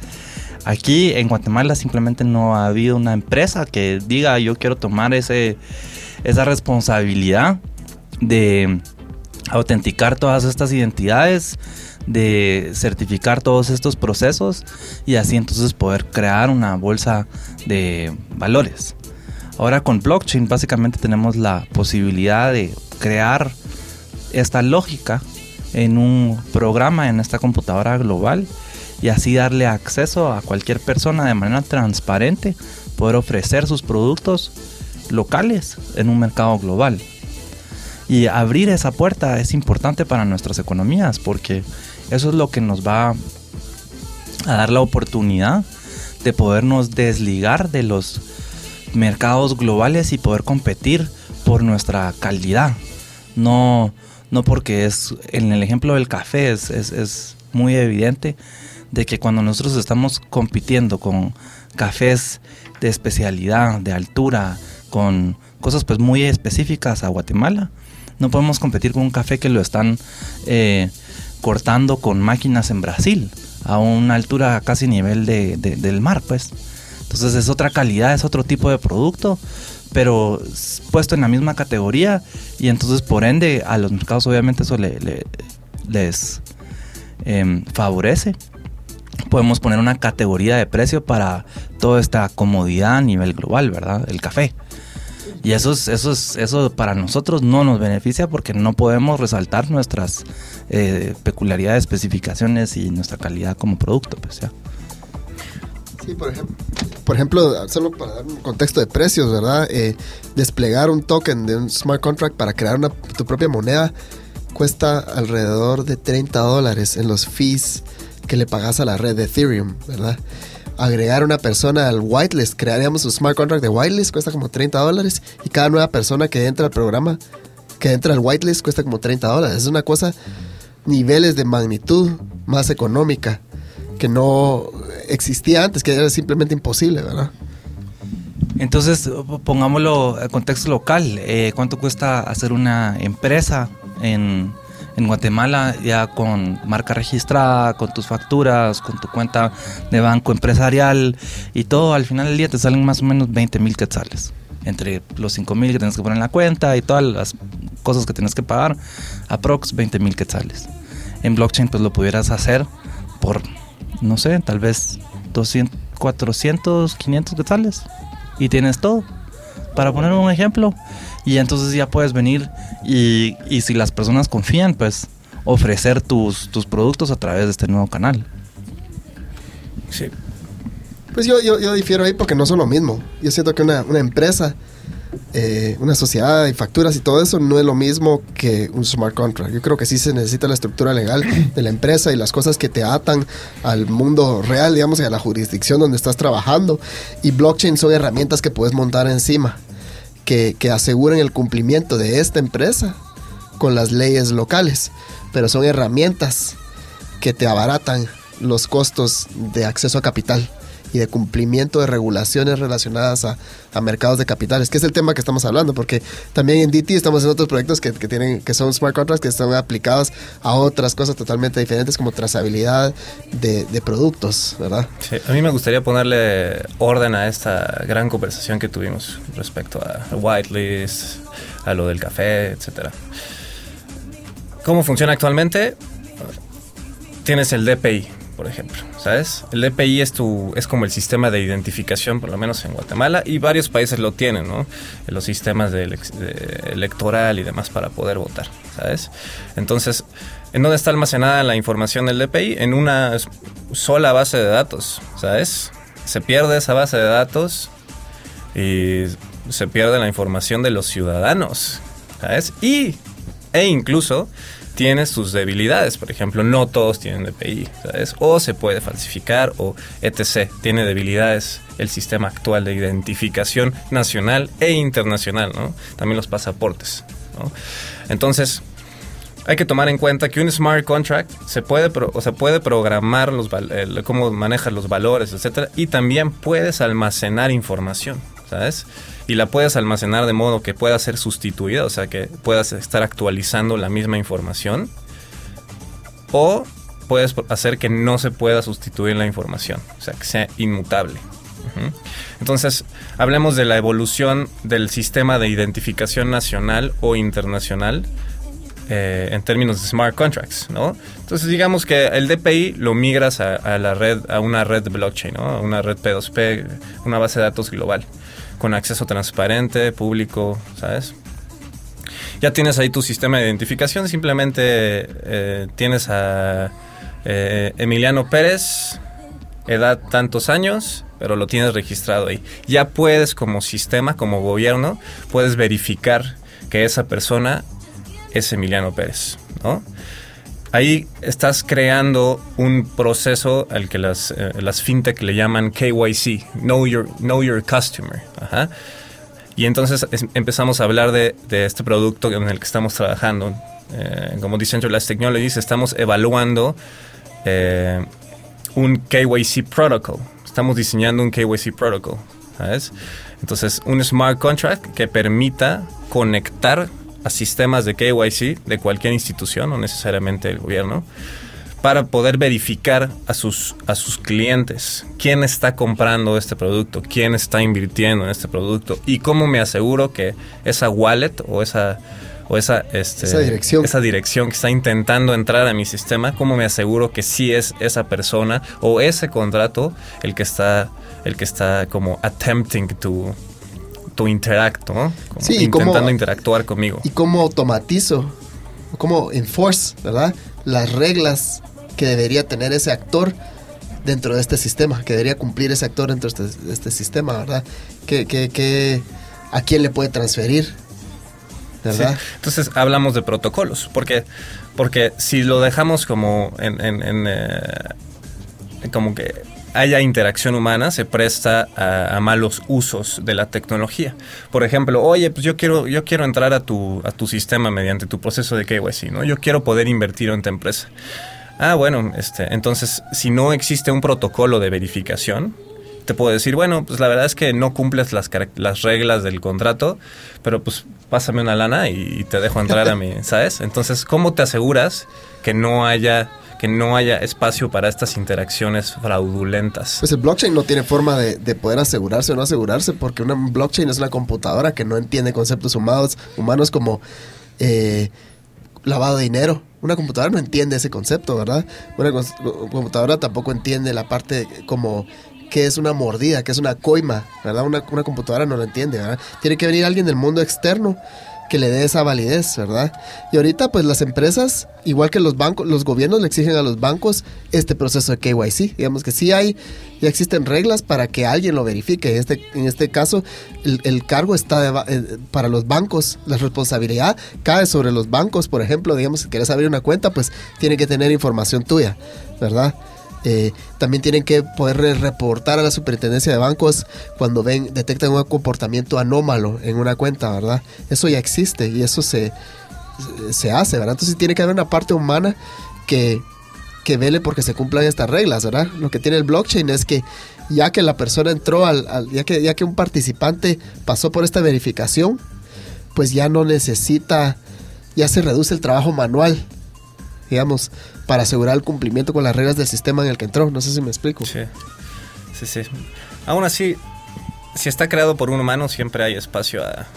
Aquí en Guatemala simplemente no ha habido una empresa que diga yo quiero tomar ese, esa responsabilidad de autenticar todas estas identidades, de certificar todos estos procesos y así entonces poder crear una bolsa de valores. Ahora con blockchain básicamente tenemos la posibilidad de crear esta lógica en un programa en esta computadora global y así darle acceso a cualquier persona de manera transparente, poder ofrecer sus productos locales en un mercado global. Y abrir esa puerta es importante para nuestras economías porque eso es lo que nos va a dar la oportunidad de podernos desligar de los mercados globales y poder competir por nuestra calidad. No, no porque es, en el ejemplo del café es, es, muy evidente de que cuando nosotros estamos compitiendo con cafés de especialidad, de altura, con cosas pues muy específicas a Guatemala, No podemos competir con un café que lo están eh, cortando con máquinas en Brasil, a una altura casi nivel de, del mar, pues. Entonces es otra calidad, es otro tipo de producto, pero puesto en la misma categoría y entonces por ende a los mercados obviamente eso les em, favorece. Podemos poner una categoría de precio para toda esta comodidad a nivel global, ¿verdad? El café. Y eso, es, eso, es, eso para nosotros no nos beneficia porque no podemos resaltar nuestras eh, peculiaridades, especificaciones y nuestra calidad como producto. Pues, ya. Sí, por ejemplo, por ejemplo, solo para dar un contexto de precios, ¿verdad? Eh, desplegar un token de un smart contract para crear una, tu propia moneda cuesta alrededor de 30 dólares en los fees que le pagas a la red de Ethereum, ¿verdad? agregar una persona al whitelist, crearíamos un smart contract de whitelist, cuesta como 30 dólares, y cada nueva persona que entra al programa, que entra al whitelist, cuesta como 30 dólares. Es una cosa, niveles de magnitud más económica, que no existía antes, que era simplemente imposible, ¿verdad? Entonces, pongámoslo en contexto local, eh, ¿cuánto cuesta hacer una empresa en en Guatemala ya con marca registrada, con tus facturas, con tu cuenta de banco empresarial y todo, al final del día te salen más o menos 20 mil quetzales. Entre los 5 mil que tienes que poner en la cuenta y todas las cosas que tienes que pagar, aprox 20 mil quetzales. En blockchain pues lo pudieras hacer por, no sé, tal vez 200, 400, 500 quetzales y tienes todo. Para poner un ejemplo, y entonces ya puedes venir y, y si las personas confían, pues ofrecer tus, tus productos a través de este nuevo canal. Sí. Pues yo, yo, yo, difiero ahí porque no son lo mismo. Yo siento que una, una empresa, eh, una sociedad y facturas y todo eso no es lo mismo que un smart contract. Yo creo que sí se necesita la estructura legal de la empresa y las cosas que te atan al mundo real, digamos, y a la jurisdicción donde estás trabajando. Y blockchain son herramientas que puedes montar encima que, aseguren el cumplimiento de esta empresa con las leyes locales, pero son herramientas que te abaratan los costos de acceso a capital y de cumplimiento de regulaciones relacionadas a, mercados de capitales, que es el tema que estamos hablando, porque también en DT estamos en otros proyectos que, tienen, que son smart contracts que están aplicados a otras cosas totalmente diferentes como trazabilidad de, productos, ¿verdad? a mí me gustaría ponerle orden a esta gran conversación que tuvimos respecto a whitelist, a lo del café, etcétera. ¿Cómo funciona actualmente? Tienes el DPI, por ejemplo, ¿sabes? El DPI es, tu, es como el sistema de identificación, por lo menos en Guatemala, y varios países lo tienen, ¿no? Los sistemas de, electoral y demás para poder votar, ¿sabes? Entonces, ¿en dónde está almacenada la información del DPI? En una sola base de datos, ¿sabes? Se pierde esa base de datos y se pierde la información de los ciudadanos, ¿sabes? Y, e incluso tiene sus debilidades. Por ejemplo, no todos tienen DPI, ¿sabes? O se puede falsificar o etc. Tiene debilidades el sistema actual de identificación nacional e internacional, ¿no? También los pasaportes. Entonces, hay que tomar en cuenta que un smart contract se puede, o se puede programar los, cómo manejas los valores, etcétera, y también puedes almacenar información, ¿sabes? Y la puedes almacenar de modo que pueda ser sustituida, o sea, que puedas estar actualizando la misma información. O puedes hacer que no se pueda sustituir la información, o sea, que sea inmutable. Entonces, hablemos de la evolución del sistema de identificación nacional o internacional eh, en términos de smart contracts, ¿no? Entonces, digamos que el DPI lo migras a, a, la red, a una red blockchain, ¿no? A una red P2P, una base de datos global con acceso transparente, público, ¿sabes? Ya tienes ahí tu sistema de identificación, simplemente eh, tienes a eh, Emiliano Pérez, edad tantos años, pero lo tienes registrado ahí. Ya puedes como sistema, como gobierno, puedes verificar que esa persona es Emiliano Pérez, ¿no? Ahí estás creando un proceso al que las, eh, fintech le llaman KYC, Know Your, know your Customer. Y entonces empezamos a hablar de, este producto en el que estamos trabajando. Eh, como Decentralized Technologies, estamos evaluando eh, un KYC protocol. Estamos diseñando un KYC protocol. Entonces, un smart contract que permita conectar a sistemas de KYC de cualquier institución, no necesariamente el gobierno, para poder verificar a sus, a sus clientes quién está comprando este producto, quién está invirtiendo en este producto y cómo me aseguro que esa wallet o esa o esa, este, esa, dirección. esa dirección que está intentando entrar a mi sistema, cómo me aseguro que sí es esa persona o ese contrato el que está, el que está como attempting to, to interact, ¿no? intentando interactuar conmigo. Y cómo automatizo, cómo enforce, ¿verdad? Las reglas que debería tener ese actor dentro de este sistema, que debería cumplir ese actor dentro de este, este sistema, ¿verdad? Que, que, ¿A quién le puede transferir? ¿verdad? Entonces hablamos de protocolos, porque, porque si lo dejamos como en, en, eh, como que haya interacción humana se presta a, malos usos de la tecnología. Por ejemplo, oye, pues yo quiero, yo quiero entrar a tu, a tu sistema mediante tu proceso de KYC, ¿no? Yo quiero poder invertir en tu empresa. Ah, bueno, este, entonces, si no existe un protocolo de verificación, te puedo decir, bueno, pues la verdad es que no cumples las, las reglas del contrato, pero pues pásame una lana y, te dejo entrar a mí, (laughs) ¿sabes? Entonces, ¿cómo te aseguras que no haya que no haya espacio para estas interacciones fraudulentas. Pues el blockchain no tiene forma de, poder asegurarse o no asegurarse, porque una blockchain es una computadora que no entiende conceptos humanos, humanos como eh, lavado de dinero. Una computadora no entiende ese concepto, ¿verdad? Una computadora tampoco entiende la parte como que es una mordida, que es una coima, ¿verdad? Una, una computadora no lo entiende, ¿verdad? Tiene que venir alguien del mundo externo que le dé esa validez, ¿verdad? Y ahorita pues las empresas, igual que los bancos, los gobiernos le exigen a los bancos este proceso de KYC. Digamos que sí hay, ya existen reglas para que alguien lo verifique. En este, en este caso, el, cargo está eh, para los bancos, la responsabilidad cae sobre los bancos, por ejemplo, digamos, si quieres abrir una cuenta, pues tiene que tener información tuya, ¿verdad? Eh, también tienen que poder reportar a la superintendencia de bancos cuando ven, detectan un comportamiento anómalo en una cuenta, ¿verdad? Eso ya existe y eso se, se hace, ¿verdad? Entonces tiene que haber una parte humana que, que vele porque se cumplan estas reglas, ¿verdad? Lo que tiene el blockchain es que ya que la persona entró al, ya que ya que un participante pasó por esta verificación, pues ya no necesita, ya se reduce el trabajo manual, digamos, para asegurar el cumplimiento con las reglas del sistema en el que entró. No sé si me explico. Sí, sí, sí. Aún así, si está creado por un humano, siempre hay espacio a,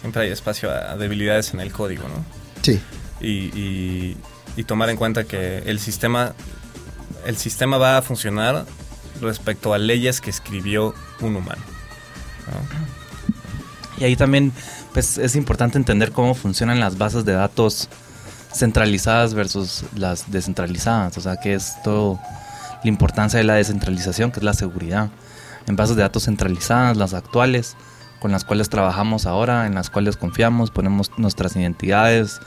siempre hay espacio a debilidades en el código, ¿no? Sí. Y, y, tomar en cuenta que el sistema, el sistema va a funcionar respecto a leyes que escribió un humano. Y ahí también pues, es importante entender cómo funcionan las bases de datos centralizadas versus las descentralizadas. O sea, que es todo la importancia de la descentralización, que es la seguridad. En bases de datos centralizadas, las actuales, con las cuales trabajamos ahora, en las cuales confiamos, ponemos nuestras identidades,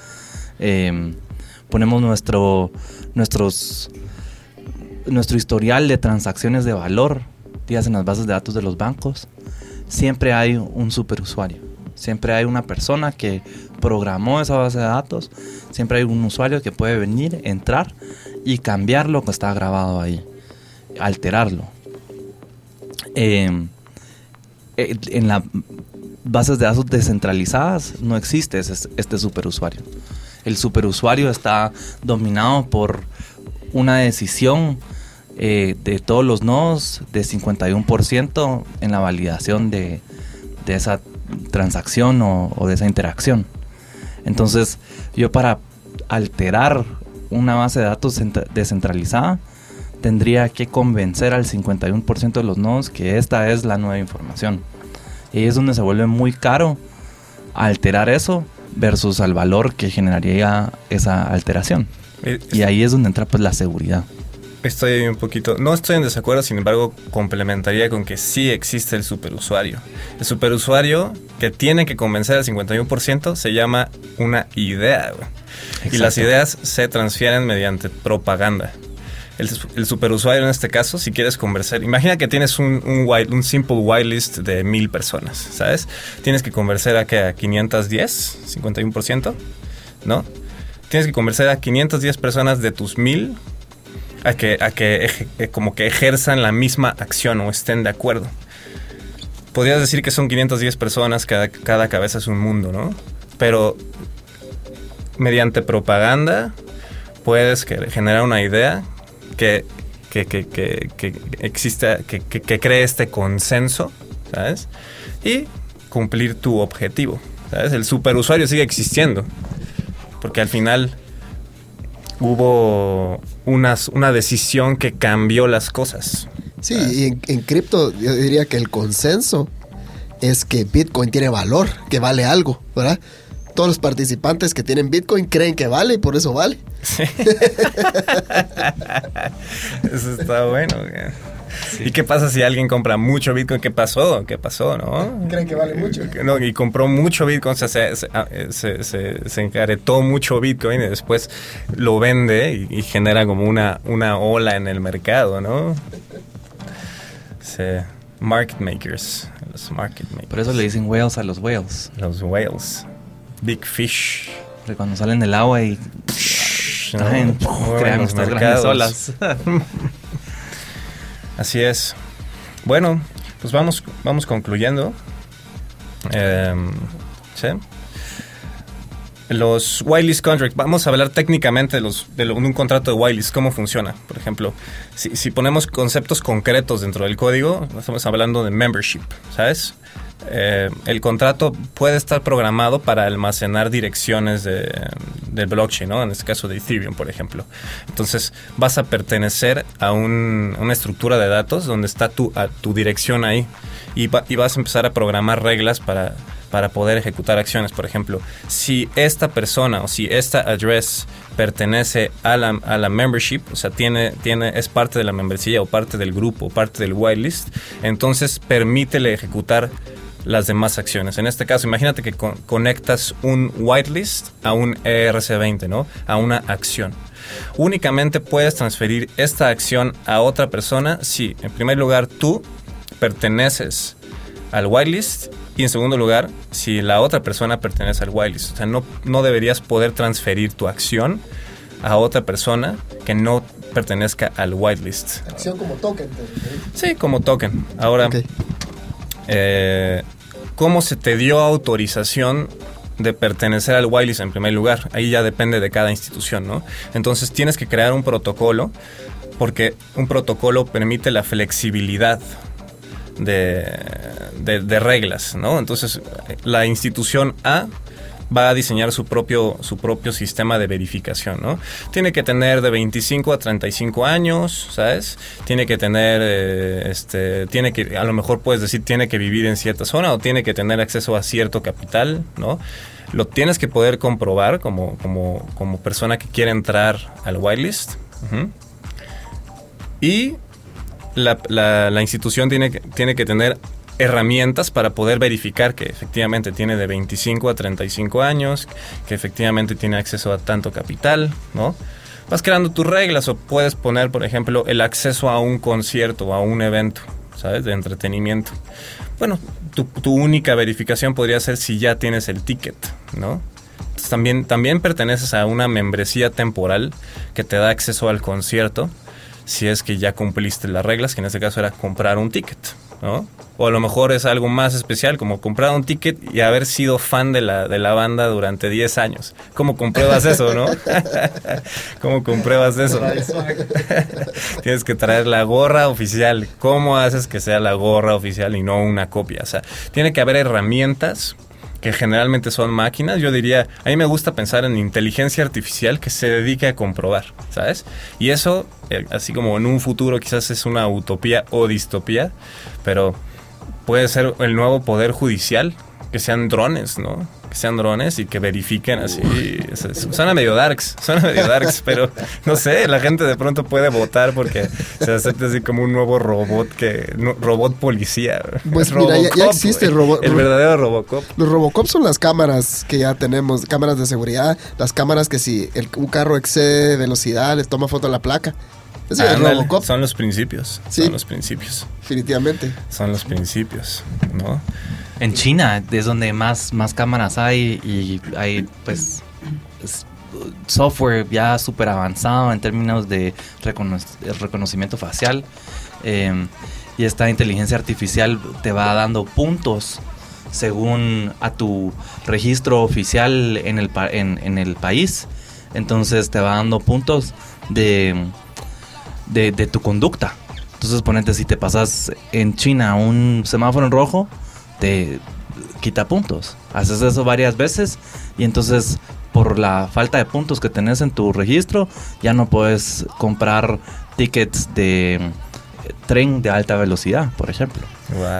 em, ponemos nuestro, nuestros, nuestro historial de transacciones de valor, días en las bases de datos de los bancos. Siempre hay un superusuario Siempre hay una persona que programó esa base de datos. Siempre hay un usuario que puede venir, entrar y cambiar lo que está grabado ahí. Alterarlo. Em, eh, en las bases de datos descentralizadas no existe este superusuario. El superusuario está dominado por una decisión eh, de todos los nodos de 51% en la validación de, de esa transacción o, de esa interacción. Entonces, yo para alterar una base de datos descentralizada, tendría que convencer al 51% de los nodos que esta es la nueva información. Y ahí es donde se vuelve muy caro alterar eso versus al valor que generaría esa alteración. Eh, y ahí es donde entra pues la seguridad. Estoy un poquito, no estoy en desacuerdo, sin embargo, complementaría con que sí existe el superusuario. El superusuario que tiene que convencer al 51% se llama una idea. Y las ideas se transfieren mediante propaganda. El, superusuario en este caso, si quieres conversar, imagina que tienes un, un, un simple whitelist de mil personas, ¿sabes? Tienes que conversar a, que a 510, 51%, ¿no? Tienes que conversar a 510 personas de tus mil a que, a que eh, como que ejerzan la misma acción o estén de acuerdo. Podrías decir que son 510 personas, cada, cada cabeza es un mundo, ¿no? pero mediante propaganda puedes generar una idea que, que, que, que exista, que, que, cree este consenso, ¿sabes? Y cumplir tu objetivo, ¿sabes? El superusuario sigue existiendo, porque al final hubo una decisión que cambió las cosas. Sí, y en, en cripto yo diría que el consenso es que Bitcoin tiene valor, que vale algo, ¿verdad? Todos los participantes que tienen Bitcoin creen que vale y por eso vale. (laughs) eso está bueno. ¿Y qué pasa si alguien compra mucho Bitcoin? ¿Qué pasó? ¿Qué pasó, no? Creen que vale mucho. No, y compró mucho Bitcoin, o sea, se, ah, se, encaretó mucho Bitcoin y después lo vende y, genera como una, una ola en el mercado, ¿no? market makers. Los market makers. Por eso le dicen whales a los whales. Los whales. Big fish. Porque cuando salen del agua y crean estas grandes olas. (laughs) Así es. Bueno, pues vamos, vamos concluyendo. Em. Los whitelist contracts, vamos a hablar técnicamente de, los, de, un contrato de whitelist, cómo funciona. Por ejemplo, si, si, ponemos conceptos concretos dentro del código, estamos hablando de membership, ¿sabes? Eh, el contrato puede estar programado para almacenar direcciones de, del blockchain, ¿no? En este caso de Ethereum, por ejemplo. Entonces, vas a pertenecer a una estructura de datos donde está tu, tu dirección ahí y, y vas a empezar a programar reglas para para poder ejecutar acciones. Por ejemplo, si esta persona o si esta address pertenece a la, a la membership, o sea, tiene, tiene, es parte de la membresía o parte del grupo, parte del whitelist, entonces permítele ejecutar las demás acciones. En este caso, imagínate que conectas un whitelist a un ERC20, ¿no? A una acción. Únicamente puedes transferir esta acción a otra persona si, en primer lugar, tú perteneces al whitelist y en segundo lugar, si la otra persona pertenece al whitelist. O sea, no, no deberías poder transferir tu acción a otra persona que no pertenezca al whitelist. Acción como token. Sí, como token. Ahora, eh, ¿cómo se te dio autorización de pertenecer al whitelist en primer lugar? Ahí ya depende de cada institución, ¿no? Entonces tienes que crear un protocolo porque un protocolo permite la flexibilidad de, reglas, ¿no? Entonces, la institución A va a diseñar su propio, su propio sistema de verificación, ¿no? Tiene que tener de 25 a 35 años, ¿sabes? Tiene que tener, eh, este, tiene que, a lo mejor puedes decir, tiene que vivir en cierta zona o tiene que tener acceso a cierto capital, ¿no? Lo tienes que poder comprobar como, como, como persona que quiere entrar al whitelist. Y la, institución tiene tiene que tener herramientas para poder verificar que efectivamente tiene de 25 a 35 años, que efectivamente tiene acceso a tanto capital, ¿no? Vas creando tus reglas o puedes poner, por ejemplo, el acceso a un concierto o a un evento, ¿sabes? De entretenimiento. Bueno, tu, única verificación podría ser si ya tienes el ticket, ¿no? también, también perteneces a una membresía temporal que te da acceso al concierto si es que ya cumpliste las reglas, que en este caso era comprar un ticket, ¿no? O a lo mejor es algo más especial, como comprar un ticket y haber sido fan de la, de la banda durante 10 años. ¿Cómo compruebas eso, no? (laughs) ¿Cómo compruebas eso? (laughs) Tienes que traer la gorra oficial. ¿Cómo haces que sea la gorra oficial y no una copia? O sea, tiene que haber herramientas que generalmente son máquinas, yo diría, a mí me gusta pensar en inteligencia artificial que se dedique a comprobar, ¿sabes? Y eso, eh, así como en un futuro quizás es una utopía o distopía, pero puede ser el nuevo poder judicial, que sean drones, ¿no? que sean drones y que verifiquen así. Suena medio darks, suena medio darks, (laughs) pero no sé, la gente de pronto puede votar porque se acepta así como un nuevo robot que robot policía. Pues mira, ya, existe el robot. El verdadero Robocop. Los Robocop son las cámaras que ya tenemos, cámaras de seguridad, las cámaras que si el, un carro excede velocidad, les toma foto a la placa. Robocop. Son los principios. Son los principios. Definitivamente. Son los principios, ¿no? En China es donde más, más cámaras hay y hay pues software ya súper avanzado en términos de reconocimiento facial. Em, y esta inteligencia artificial te va dando puntos según a tu registro oficial en el, en, el país. Entonces te va dando puntos de, de, de tu conducta. Entonces, ponete, si te pasas en China un semáforo en rojo, te quita puntos. Haces eso varias veces y entonces por la falta de puntos que tenés en tu registro, ya no puedes comprar tickets de eh, tren de alta velocidad, por ejemplo.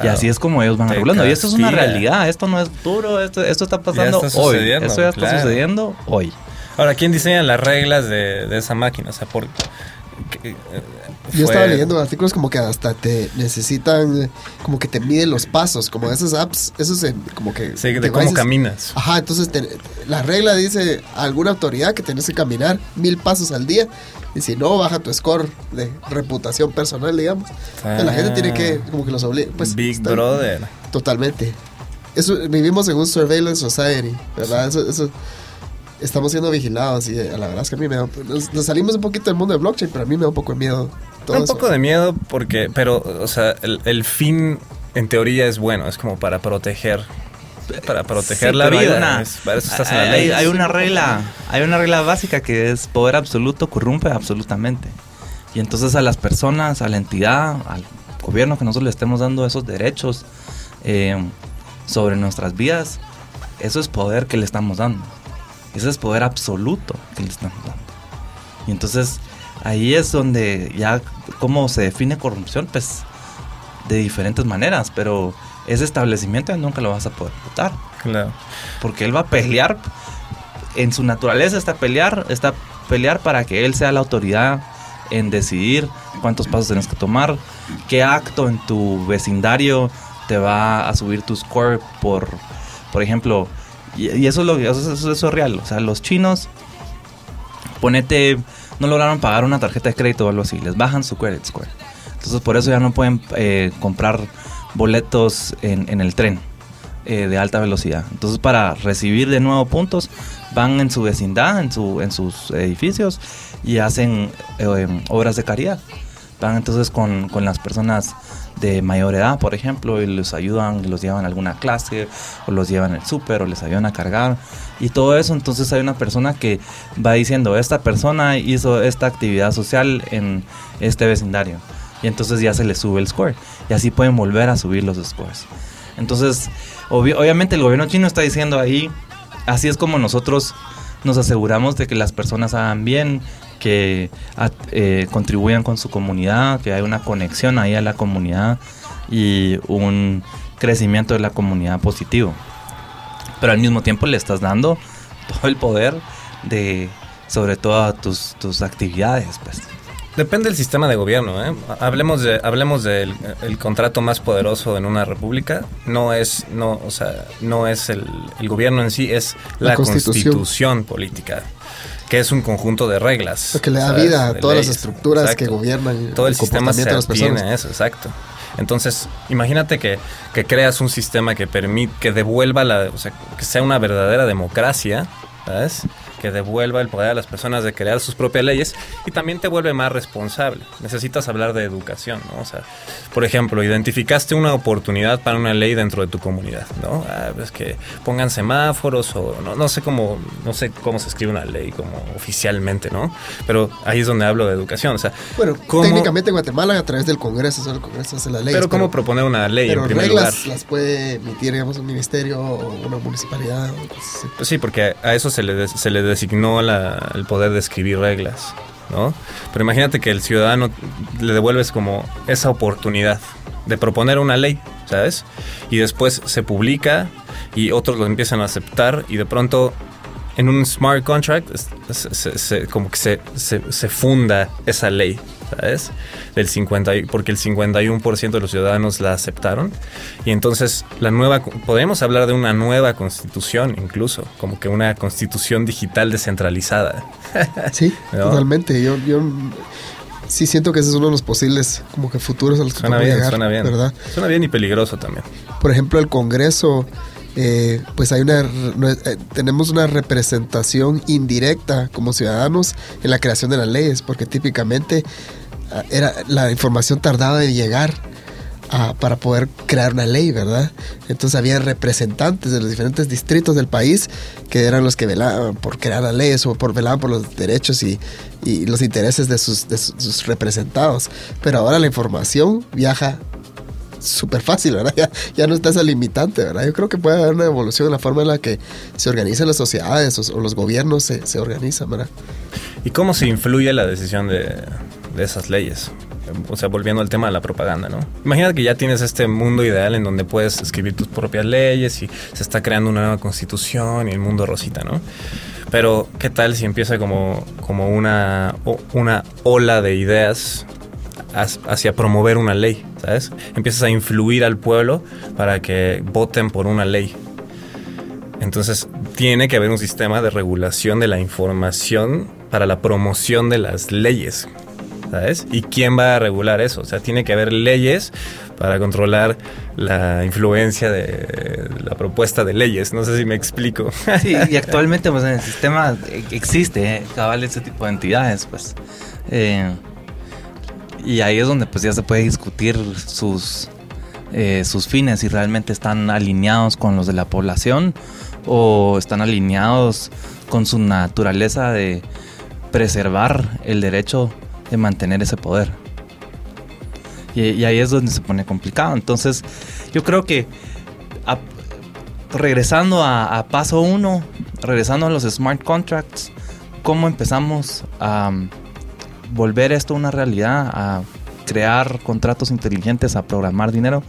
Y así es como ellos van regulando. Y esto es una realidad, esto no es duro, esto, esto está pasando hoy. Esto ya está sucediendo hoy. Ahora, ¿quién diseña las reglas de, de esa máquina? O sea, por, yo estaba leyendo artículos como que hasta te necesitan, como que te miden los pasos, como esas apps, eso es como que... Sí, de cómo caminas. Ajá, entonces la regla dice alguna autoridad que tienes que caminar mil pasos al día y si no, baja tu score de reputación personal, digamos. la gente tiene que, como que los obliga. Pues, Big Brother. Totalmente. Eso, vivimos en un surveillance society, ¿verdad? Eso, eso estamos siendo vigilados y a la verdad es que a mí me da... Nos, salimos un poquito del mundo de blockchain, pero a mí me da un poco de miedo. Todo un poco de miedo porque, pero, o sea, el, fin en teoría es bueno, es como para proteger para proteger la vida. Hay para eso estás en la ley. Hay, una regla, hay una regla básica que es poder absoluto corrompe absolutamente. Y entonces a las personas, a la entidad, al gobierno que nosotros le estemos dando esos derechos eh, sobre nuestras vidas, eso es poder que le estamos dando. Ese es poder absoluto que le estamos dando. Y entonces ahí es donde ya cómo se define corrupción, pues de diferentes maneras, pero ese establecimiento nunca lo vas a poder votar. Claro. Porque él va a pelear, en su naturaleza está pelear, está pelear para que él sea la autoridad en decidir cuántos pasos tienes que tomar, qué acto en tu vecindario te va a subir tu score por, por ejemplo, y, eso, es lo, eso, eso, es real. O sea, los chinos, ponete, no lograron pagar una tarjeta de crédito o algo así. Les bajan su credit score. Entonces, por eso ya no pueden eh, comprar boletos en, el tren eh, de alta velocidad. Entonces, para recibir de nuevo puntos, van en su vecindad, en, su, en sus edificios y hacen eh, obras de caridad. Van entonces con, con las personas de mayor edad, por ejemplo, y los ayudan, los llevan a alguna clase, o los llevan al súper, o les ayudan a cargar, y todo eso, entonces hay una persona que va diciendo, esta persona hizo esta actividad social en este vecindario, y entonces ya se le sube el score, y así pueden volver a subir los scores. Entonces, obviamente el gobierno chino está diciendo ahí, así es como nosotros nos aseguramos de que las personas hagan bien, que eh, contribuyan con su comunidad, que haya una conexión ahí a la comunidad y un crecimiento de la comunidad positivo. Pero al mismo tiempo le estás dando todo el poder de sobre todas tus, tus actividades, pues. Depende del sistema de gobierno. ¿eh? Hablemos de hablemos del el contrato más poderoso en una república. No es no o sea no es el, el gobierno en sí es la, constitución política que es un conjunto de reglas. que le da vida a todas las estructuras que gobiernan. Todo el, sistema se de las eso, exacto. Entonces, imagínate que, que, creas un sistema que permite, que devuelva la, o sea, que sea una verdadera democracia, ¿sabes? Que devuelva el poder a las personas de crear sus propias leyes y también te vuelve más responsable. Necesitas hablar de educación, ¿no? O sea, por ejemplo, identificaste una oportunidad para una ley dentro de tu comunidad, ¿no? Ah, es que pongan semáforos o no, no sé cómo no sé cómo se escribe una ley como oficialmente, ¿no? Pero ahí es donde hablo de educación, o sea, bueno, técnicamente en Guatemala a través del Congreso, el Congreso hace la ley. Pero cómo proponer una ley en primer reglas las puede emitir, digamos, un ministerio o una municipalidad. Pues sí, porque a eso se le se le designó el poder de escribir reglas, ¿no? Pero imagínate que el ciudadano le devuelves como esa oportunidad de proponer una ley, ¿sabes? Y después se publica y otros lo empiezan a aceptar y de pronto en un smart contract como que se, se, funda esa ley, ¿sabes? Del 50, porque el 51% de los ciudadanos la aceptaron. Y entonces la nueva, podemos hablar de una nueva constitución incluso, como que una constitución digital descentralizada. (laughs) Sí, totalmente. Yo, yo sí siento que ese es uno de los posibles como que futuros a los que suena bien, suena bien. ¿verdad? Suena bien y peligroso también. Por ejemplo, el Congreso eh, pues hay una eh, tenemos una representación indirecta como ciudadanos en la creación de las leyes, porque típicamente era la información tardaba en llegar para poder crear una ley, ¿verdad? Entonces había representantes de los diferentes distritos del país que eran los que velaban por crear las leyes o por velaban por los derechos y, los intereses de sus, representados. Pero ahora la información viaja súper fácil, ¿verdad? (laughs) Ya, no está esa limitante, ¿verdad? Yo creo que puede haber una evolución en la forma en la que se organizan las sociedades o, los gobiernos se, se, organizan, ¿verdad? ¿Y cómo se influye la decisión de, de esas leyes? O sea, volviendo al tema de la propaganda, ¿no? Imagínate que ya tienes este mundo ideal en donde puedes escribir tus propias leyes y se está creando una nueva constitución y el mundo rosita, ¿no? Pero, ¿qué tal si empieza como, como una, una ola de ideas hacia promover una ley, ¿sabes? Empiezas a influir al pueblo para que voten por una ley. Entonces, tiene que haber un sistema de regulación de la información para la promoción de las leyes, ¿sabes? ¿Y quién va a regular eso? O sea, tiene que haber leyes para controlar la influencia de la propuesta de leyes. No sé si me explico. Sí, y (laughs) actualmente pues en el sistema existe, ¿eh? cabal, ese tipo de entidades, pues. Eh, y ahí es donde pues ya se puede discutir sus, eh, sus fines, si realmente están alineados con los de la población o están alineados con su naturaleza de preservar el derecho de mantener ese poder. Y, ahí es donde se pone complicado. Entonces, yo creo que regresando a, paso uno, regresando a los smart contracts, ¿cómo empezamos a volver esto una realidad, a crear contratos inteligentes, a programar dinero,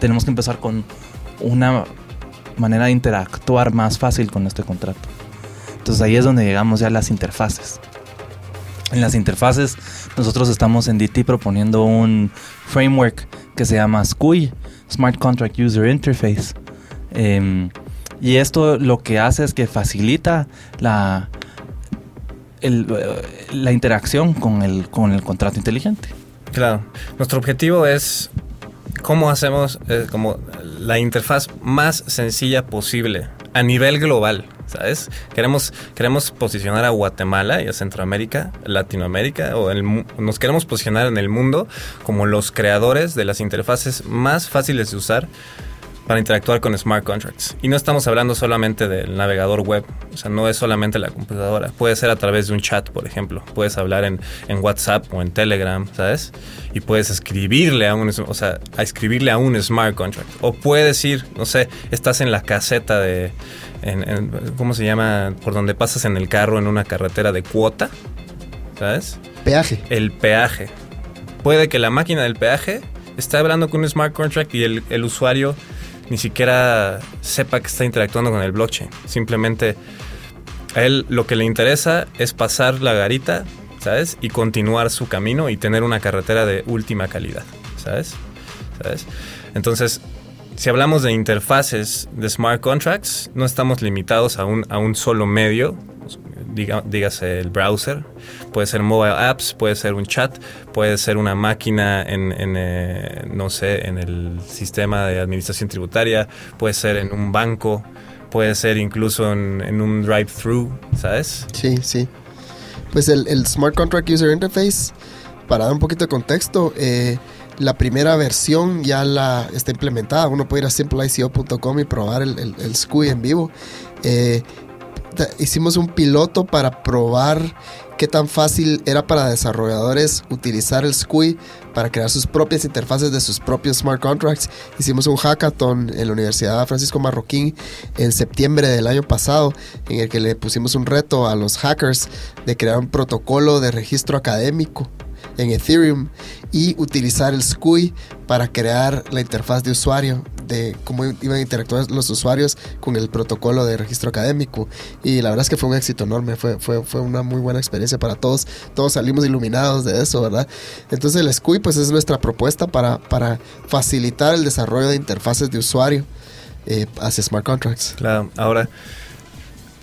tenemos que empezar con una manera de interactuar más fácil con este contrato. Entonces ahí es donde llegamos ya a las interfaces. En las interfaces nosotros estamos en DT proponiendo un framework que se llama SCUI, Smart Contract User Interface. Em, y esto lo que hace es que facilita la, la interacción con el, con el contrato inteligente. Claro, nuestro objetivo es cómo hacemos eh, como la interfaz más sencilla posible a nivel global, ¿sabes? Queremos, queremos posicionar a Guatemala y a Centroamérica, Latinoamérica, o nos queremos posicionar en el mundo como los creadores de las interfaces más fáciles de usar para interactuar con smart contracts. Y no estamos hablando solamente del navegador web, o sea, no es solamente la computadora. Puede ser a través de un chat, por ejemplo. Puedes hablar en, WhatsApp o en Telegram, ¿sabes? Y puedes escribirle a un, o sea, a escribirle a un smart contract. O puedes ir, no sé, estás en la caseta de, ¿cómo se llama? Por donde pasas en el carro en una carretera de cuota, ¿sabes? Peaje. El peaje. Puede que la máquina del peaje esté hablando con un smart contract y el, el usuario ni siquiera sepa que está interactuando con el blockchain. Simplemente a él lo que le interesa es pasar la garita, ¿sabes? Y continuar su camino y tener una carretera de última calidad, ¿sabes? ¿Sabes? Entonces, si hablamos de interfaces de smart contracts, no estamos limitados a un, a un solo medio, dígase el browser, puede ser mobile apps, puede ser un chat, puede ser una máquina en, eh, no sé, en el sistema de administración tributaria, puede ser en un banco, puede ser incluso en, un drive-thru, ¿sabes? Sí, sí. Pues el, Smart Contract User Interface, para dar un poquito de contexto, eh, la primera versión ya la está implementada. Uno puede ir a simpleico.com y probar el, el, SCUI en vivo. Eh, hicimos un piloto para probar qué tan fácil era para desarrolladores utilizar el SQUI para crear sus propias interfaces de sus propios smart contracts. Hicimos un hackathon en la Universidad Francisco Marroquín en septiembre del año pasado en el que le pusimos un reto a los hackers de crear un protocolo de registro académico en Ethereum y utilizar el SQUI para crear la interfaz de usuario de cómo iban a interactuar los usuarios con el protocolo de registro académico. Y la verdad es que fue un éxito enorme, fue, fue, fue una muy buena experiencia para todos. Todos salimos iluminados de eso, ¿verdad? Entonces el SQUI pues es nuestra propuesta para, para facilitar el desarrollo de interfaces de usuario eh, hacia smart contracts. Claro, ahora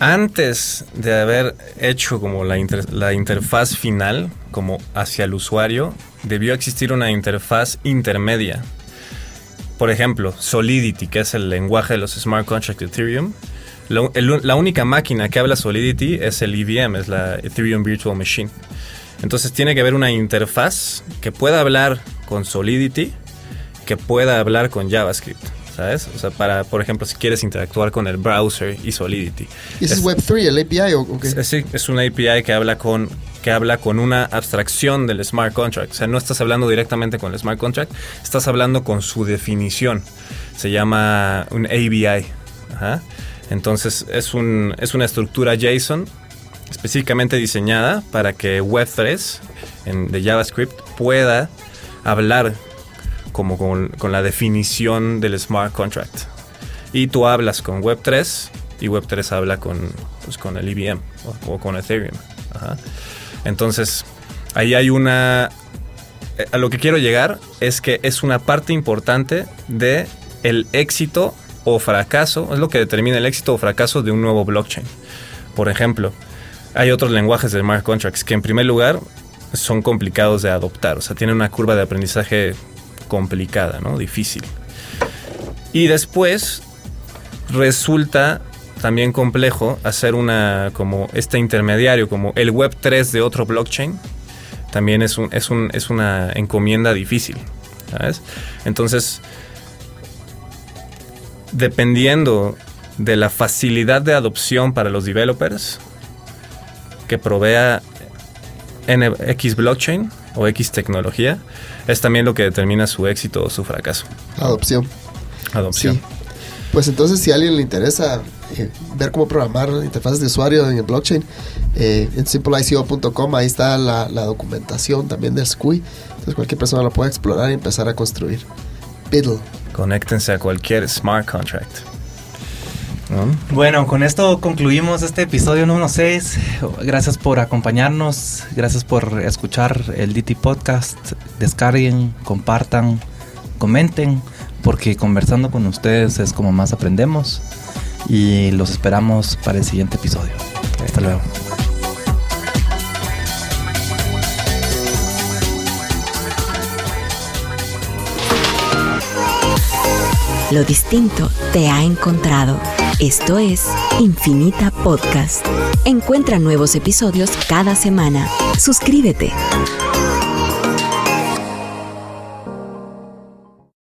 antes de haber hecho como la, la, interfaz final, como hacia el usuario, debió existir una interfaz intermedia por ejemplo, Solidity, que es el lenguaje de los smart contracts de Ethereum, la única máquina que habla Solidity es el EVM, es la Ethereum Virtual Machine. Entonces tiene que haber una interfaz que pueda hablar con Solidity que pueda hablar con JavaScript. ¿Sabes? O sea, para, por ejemplo, si quieres interactuar con el browser y Solidity. ¿Y ese es, Web3, el API o qué? Sí, es una API que habla con que habla con una abstracción del smart contract. O sea, no estás hablando directamente con el smart contract, estás hablando con su definición. Se llama un ABI. Entonces, es, un, es una estructura JSON específicamente diseñada para que Web3 de JavaScript pueda hablar como con, la definición del smart contract. Y tú hablas con Web3 y Web3 habla con, pues, con el IBM o, con Ethereum. Entonces, ahí hay una... Eh, a lo que quiero llegar es que es una parte importante de el éxito o fracaso, es lo que determina el éxito o fracaso de un nuevo blockchain. Por ejemplo, hay otros lenguajes de smart contracts que en primer lugar son complicados de adoptar, o sea, tienen una curva de aprendizaje complicada, ¿no? Difícil. Y después resulta también complejo hacer una como este intermediario, como el Web 3 de otro blockchain. También es, un, es, un, es una encomienda difícil. Entonces, dependiendo de la facilidad de adopción para los developers que provea X blockchain o X tecnología, es también lo que determina su éxito o su fracaso. Adopción. Adopción. Pues entonces si a alguien le interesa eh, ver cómo programar interfaces de usuario en el blockchain, eh, en simpleico.com ahí está la, documentación también del SQUI. Entonces cualquier persona lo puede explorar y empezar a construir. Biddle. Conéctense a cualquier smart contract. Bueno, con esto concluimos este episodio número 6. Gracias por acompañarnos, gracias por escuchar el DT Podcast. Descarguen, compartan, comenten, porque conversando con ustedes es como más aprendemos. Y los esperamos para el siguiente episodio. Hasta luego. Lo distinto te ha encontrado. Esto es Infinita Podcast. Encuentra nuevos episodios cada semana. Suscríbete.